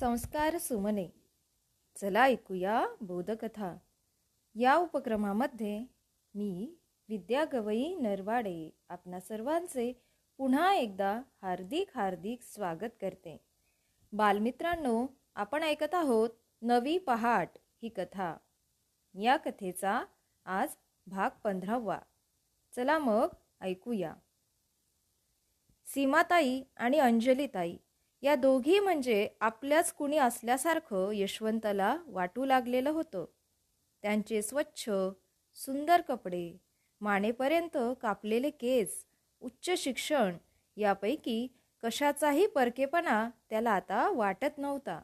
संस्कार सुमने. चला ऐकूया बोधकथा. या उपक्रमामध्ये मी विद्या गवई नरवाडे आपणा सर्वांचे पुन्हा एकदा हार्दिक हार्दिक स्वागत करते. बालमित्रांनो आपण ऐकत आहोत नवी पहाट ही कथा. या कथेचा आज भाग पंधरावा. चला मग ऐकूया. सीमाताई आणि अंजलीताई या दोघी म्हणजे आपल्याच कुणी असल्यासारखं यशवंताला वाटू लागलेलं होतं. त्यांचे स्वच्छ सुंदर कपडे मानेपर्यंत कापलेले केस उच्च शिक्षण यापैकी कशाचाही परकेपणा त्याला आता वाटत नव्हता.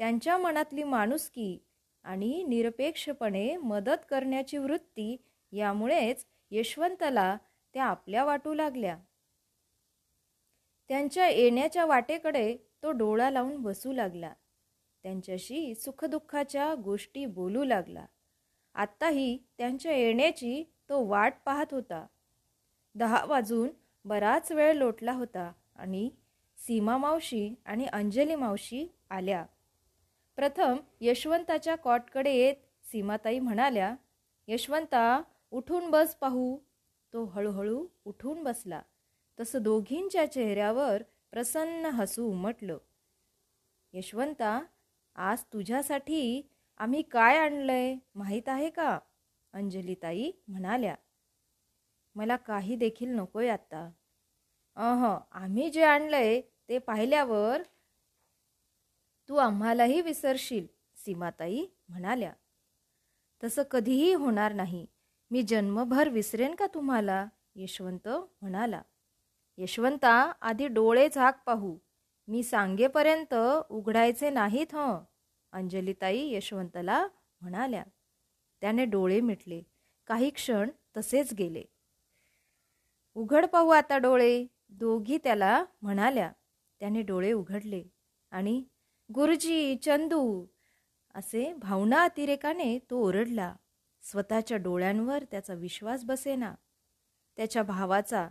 त्यांच्या मनातली माणुसकी आणि निरपेक्षपणे मदत करण्याची वृत्ती यामुळेच यशवंताला त्या आपल्या वाटू लागल्या. त्यांच्या येण्याच्या वाटेकडे तो डोळा लावून बसू लागला. त्यांच्याशी सुखदुःखाच्या गोष्टी बोलू लागला. आत्ताही त्यांच्या येण्याची तो वाट पाहत होता. दहा वाजून बराच वेळ लोटला होता आणि सीमा मावशी आणि अंजली मावशी आल्या. प्रथम यशवंताच्या कॉटकडे येत सीमाताई म्हणाल्या यशवंता उठून बस पाहू. तो हळूहळू उठून बसला. तसं दोघींच्या चेहऱ्यावर प्रसन्न हसू उमटलं. यशवंता आज तुझ्यासाठी आम्ही काय आणलंय माहीत आहे का? अंजलीताई म्हणाल्या. मला काही देखील नकोय आत्ता. अह आम्ही जे आणलंय ते पाहिल्यावर तू आम्हालाही विसरशील सीमाताई म्हणाल्या. तसं कधीही होणार नाही. मी जन्मभर विसरेन का तुम्हाला? यशवंत म्हणाला. यशवंता आधी डोळे झाक पाहू. मी सांगेपर्यंत उघडायचे नाहीत हं. अंजलीताई यशवंतला म्हणाल्या. त्याने डोळे मिटले. काही क्षण तसेच गेले. उघड पाहू आता डोळे. दोघी त्याला म्हणाल्या. त्याने डोळे उघडले आणि गुरुजी चंदू. असे भावना अतिरेकाने तो ओरडला. स्वतःच्या डोळ्यांवर त्याचा विश्वास बसेना. त्याच्या भावाचा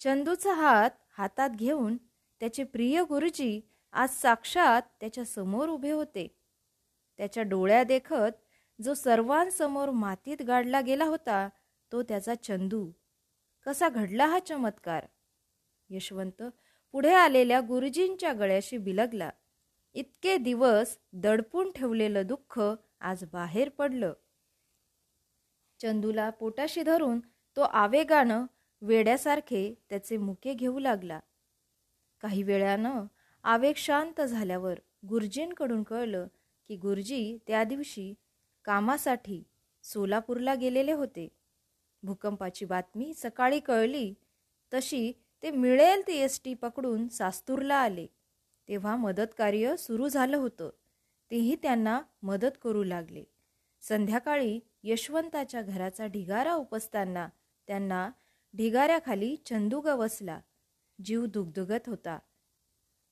चंदूचा हात हातात घेऊन त्याचे प्रिय गुरुजी आज साक्षात त्याच्यासमोर उभे होते. त्याच्या डोळ्या देखत जो सर्वांसमोर मातीत गाडला गेला होता तो त्याचा चंदू. कसा घडला हा चमत्कार? यशवंत पुढे आलेल्या गुरुजींच्या गळ्याशी बिलगला. इतके दिवस दडपून ठेवलेलं दुःख आज बाहेर पडलं. चंदूला पोटाशी धरून तो आवेगानं वेड्यासारखे त्याचे मुके घेऊ लागला. काही वेळानं आवेग शांत झाल्यावर गुरुजींकडून कळलं की गुरुजी त्या दिवशी कामासाठी सोलापूरला गेलेले होते. भूकंपाची बातमी सकाळी कळली. तशी ते मिळेल ती एस टी पकडून सास्तूरला आले. तेव्हा मदतकार्य सुरू झालं होतं. तेही त्यांना मदत करू लागले. संध्याकाळी यशवंताच्या घराचा ढिगारा उपसताना त्यांना ढिगाऱ्याखाली चंदू गवसला जीव दुगदुगत होता.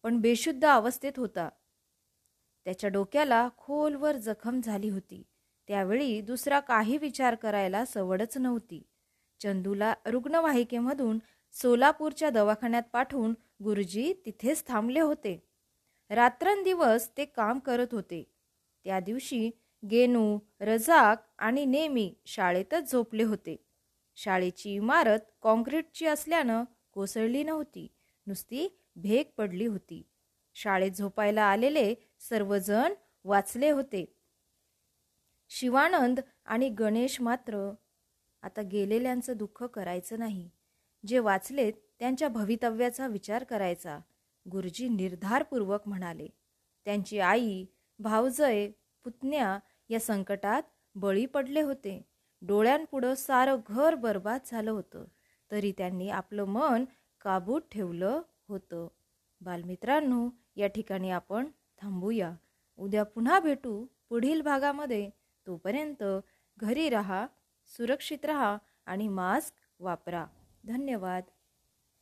पण बेशुद्ध अवस्थेत होता. त्याच्या डोक्याला खोलवर जखम झाली होती. त्यावेळी दुसरा काही विचार करायला सवडच नव्हती. चंदूला रुग्णवाहिकेमधून सोलापूरच्या दवाखान्यात पाठवून गुरुजी तिथेच थांबले होते. रात्रंदिवस ते काम करत होते. त्या दिवशी गेनू रजाक आणि नेमी शाळेतच झोपले होते. शाळेची इमारत कॉन्क्रीटची असल्यानं कोसळली नव्हती. नुसती भेग पडली होती. शाळेत झोपायला आलेले सर्वजण वाचले होते. शिवानंद आणि गणेश मात्र आता गेलेल्यांचं दुःख करायचं नाही. जे वाचलेत त्यांच्या भवितव्याचा विचार करायचा. गुरुजी निर्धारपूर्वक म्हणाले त्यांची आई भावजय पुतण्या या संकटात बळी पडले होते. डोळ्यांपुढं सारं घर बर्बाद झालं होतं. तरी त्यांनी आपलं मन काबूत ठेवलं होतं. बालमित्रांनो या ठिकाणी आपण थांबूया. उद्या पुन्हा भेटू. पुढील भागामध्ये तोपर्यंत घरी राहा सुरक्षित रहा आणि मास्क वापरा. धन्यवाद.